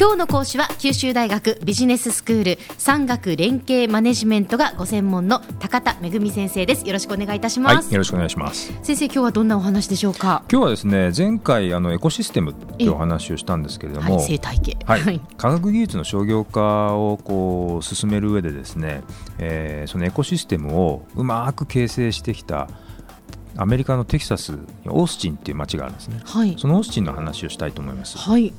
今日の講師は九州大学ビジネススクール産学連携マネジメントがご専門の高田恵先生です。よろしくお願いいたします、はい、よろしくお願いします。先生今日はどんなお話でしょうか？今日はですね前回あのエコシステムっていうお話をしたんですけれども、はい、生態系、はい、科学技術の商業化をこう進める上でですね、えー、そのエコシステムをうまく形成してきたアメリカのテキサスオースチンっていう街があるんですね、はい、そのオースチンの話をしたいと思います。はい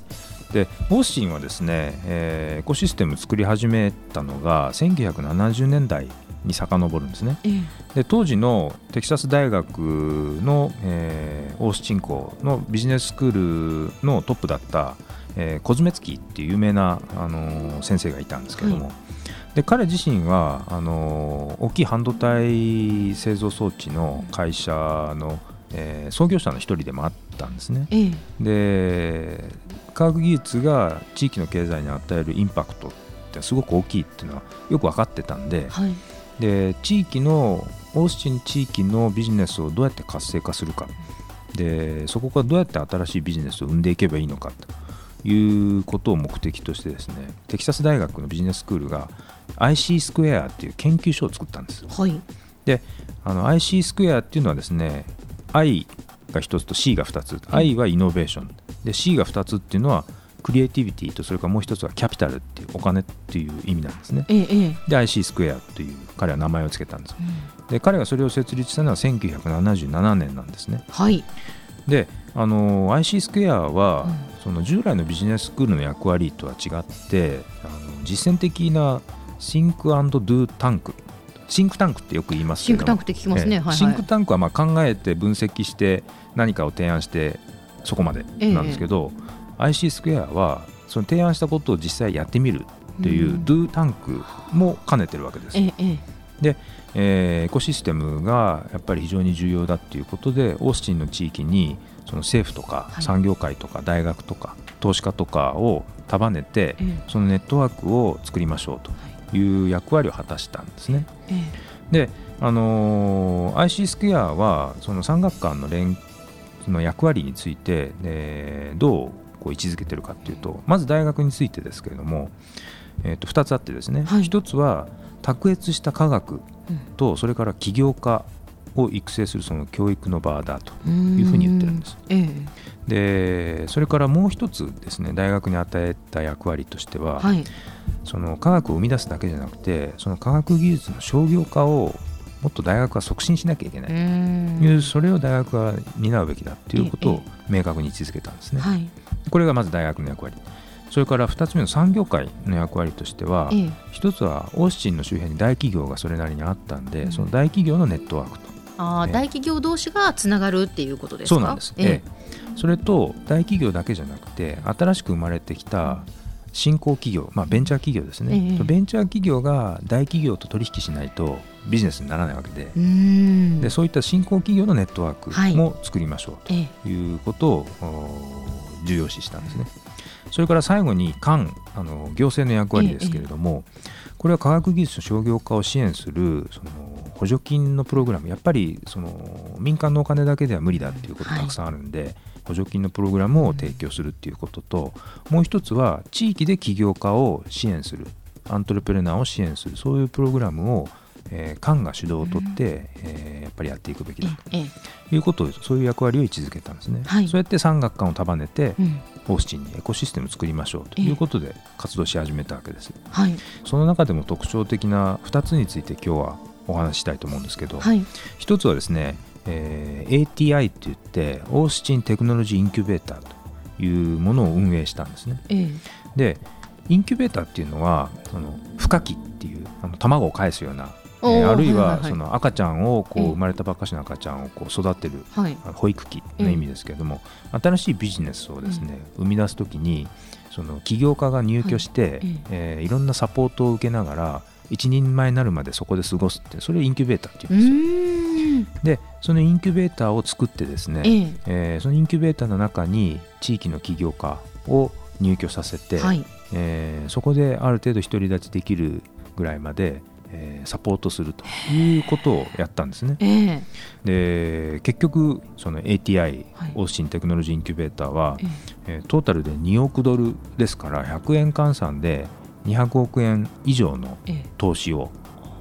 でオースチンはですね、えー、エコシステム作り始めたのが1970年代に遡るんですね、えで当時のテキサス大学の、えー、オースチン校のビジネススクールのトップだった、えー、コズメツキーっていう有名な、あのー、先生がいたんですけれども、はい、で彼自身はあのー、大きい半導体製造装置の会社の、えー、創業者の一人でもあったんですね。えで科学技術が地域の経済に与えるインパクトってすごく大きいっていうのはよく分かってたんではい、で地域のオースチン地域のビジネスをどうやって活性化するかでそこからどうやって新しいビジネスを生んでいけばいいのかということを目的としてですねテキサス大学のビジネススクールが IC スクエアっていう研究所を作ったんです。はい、であの IC スクエアっていうのはですね I が1つと C が2つ。I はイノベーション。で C が2つっていうのはクリエイティビティとそれからもう一つはキャピタルっていうお金っていう意味なんですね。ええ、で IC スクエアという彼は名前を付けたんです。うん、で彼がそれを設立したのは1977年なんですね。はい、であの IC スクエアは、うん、その従来のビジネススクールの役割とは違ってあの実践的な Think and Do タンクシンクタンクってよく言いますけどシンクタンクって聞きますね、はいはい、シンクタンクはまあ考えて分析して何かを提案してそこまでなんですけど、えー、IC スクエアはその提案したことを実際やってみるっていう、うん、Do タンクも兼ねてるわけです。えー、で、えー、エコシステムがやっぱり非常に重要だっていうことでオースティンの地域にその政府とか産業界とか大学とか投資家とかを束ねて、そのネットワークを作りましょうという役割を果たしたんですね。で、あのー、IC スクエアはその産学官の連の役割について、えー、どうこう位置づけてるかっていうとまず大学についてですけれども、えー、と2つあってですね、はい、1つは卓越した科学とそれから起業家を育成するその教育の場だというふうに言ってるんです。えでそれからもう一つですね大学に与えた役割としては、はい、その科学を生み出すだけじゃなくてその科学技術の商業化をもっと大学は促進しなきゃいけない。いうそれを大学は担うべきだということを明確に位置づけたんですね。はい、これがまず大学の役割。それから2つ目の産業界の役割としては、え1つはオースチンの周辺に大企業がそれなりにあったんで、うん、その大企業のネットワークと。あ大企業同士がつながるっていうことですか？そうなんです、ええ。それと大企業だけじゃなくて新しく生まれてきた新興企業、まあ、ベンチャー企業ですね、えベンチャー企業が大企業と取引しないとビジネスにならないわけで。でそういった新興企業のネットワークも作りましょうということを、重要視したんですね。それから最後に官あの行政の役割ですけれども、これは科学技術の商業化を支援するその補助金のプログラムやっぱりその民間のお金だけでは無理だっていうことたくさんあるんで、はい、補助金のプログラムを提供するっていうことともう一つは地域で起業家を支援するアントレプレナーを支援するそういうプログラムをえー、官が主導を取って、うん、えー、やっぱりやっていくべきだということをそういう役割を位置づけたんですね、はい、そうやって産学官を束ねて、うん、オースチンにエコシステムを作りましょうということで活動し始めたわけです、はい、その中でも特徴的な2つについて今日はお話ししたいと思うんですけど、はい、1つはですね、えー、ATI って言ってオースチンテクノロジーインキュベーターというものを運営したんですね、えー、でインキュベーターっていうのはその孵化器っていうあの卵を返すようなえー、あるいはその赤ちゃんをこう生まれたばっかしの赤ちゃんをこう育てる保育器の意味ですけれども、新しいビジネスをですね、生み出すときにその起業家が入居して、い。えいろんなサポートを受けながら一人前になるまでそこで過ごすってそれをインキュベーターっていうんですよ。でそのインキュベーターを作ってですね、ええ。そのインキュベーターの中に地域の起業家を入居させて、はい、えー、そこである程度独り立ちできるぐらいまでえー、サポートするということをやったんですね。えで結局その ATI、はい。オースティンテクノロジーインキュベーターは、ええ。ートータルで2億ドルですから100円換算で200億円以上のええ投資を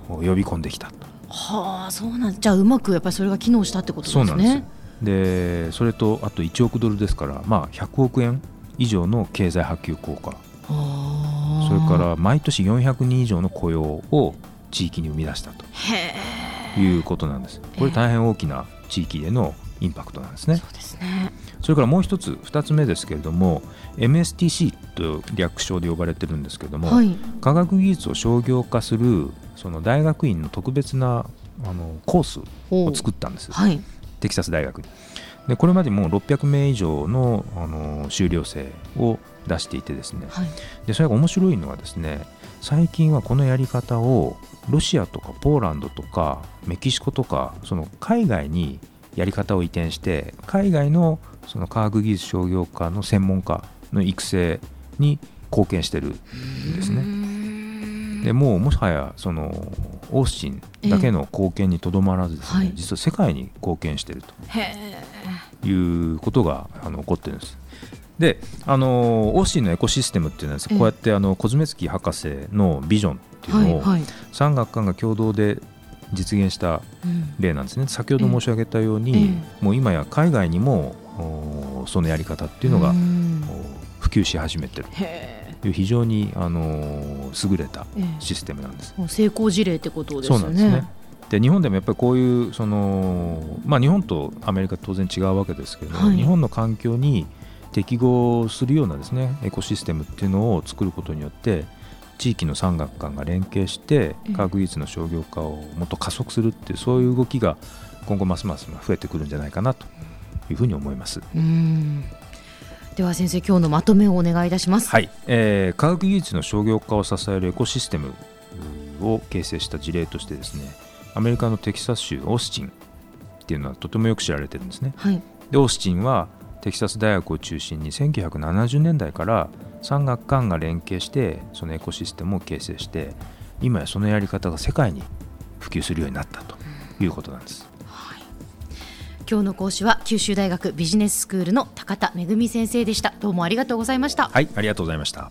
呼び込んできたと。はあそうなんじゃあうまくやっぱりそれが機能したってことですね。そうなんですよでそれとあと1億ドルですから、まあ、100億円以上の経済波及効果はあそれから毎年400人以上の雇用を地域に生み出したということなんです。これ大変大きな地域でのインパクトなんですね。そうですね。それからもう一つ2つ目ですけれども MSTC と略称で呼ばれてるんですけれども、はい。科学技術を商業化するその大学院の特別なあのコースを作ったんですはい。テキサス大学に。でこれまでもう600名以上のあの修了生を出していてですねはい。でそれが面白いのはですね最近はこのやり方をロシアとかポーランドとかメキシコとかその海外にやり方を移転して海外のその科学技術商業化の専門家の育成に貢献してるんですね。ねでもうもはやそのオースチンだけの貢献にとどまらずですね、はい実は世界に貢献している。ということがあの起こってるんです。であのオースチンのエコシステムっていうのはこうやってあのコズメツキー博士のビジョンっていうのをはいはい。産学官が共同で実現したうん例なんですね先ほど申し上げたように、えもう今や海外にもおそのやり方っていうのが、普及し始めてるへという非常にあの優れたえ。えシステムなんです。えもう成功事例ってことですそう。なんですね。で日本でもやっぱりこういうその、まあ、日本とアメリカ当然違うわけですけど、はい日本の環境に適合するようなですねエコシステムっていうのを作ることによって地域の産学官が連携してええ科学技術の商業化をもっと加速するっていうそういう動きが今後ますます増えてくるんじゃないかなというふうに思います。うん。では先生今日のまとめをお願いいたします。はい、えー科学技術の商業化を支えるエコシステムを形成した事例としてですねアメリカのテキサス州オースチンっていうのはとてもよく知られてるんですねはい。でオースチンはテキサス大学を中心に1970年代から産学官が連携してそのエコシステムを形成して今やそのやり方が世界に普及するようになったということなんです今日の講師は九州大学ビジネススクールの高田恵先生でした。どうもありがとうございました。はいありがとうございました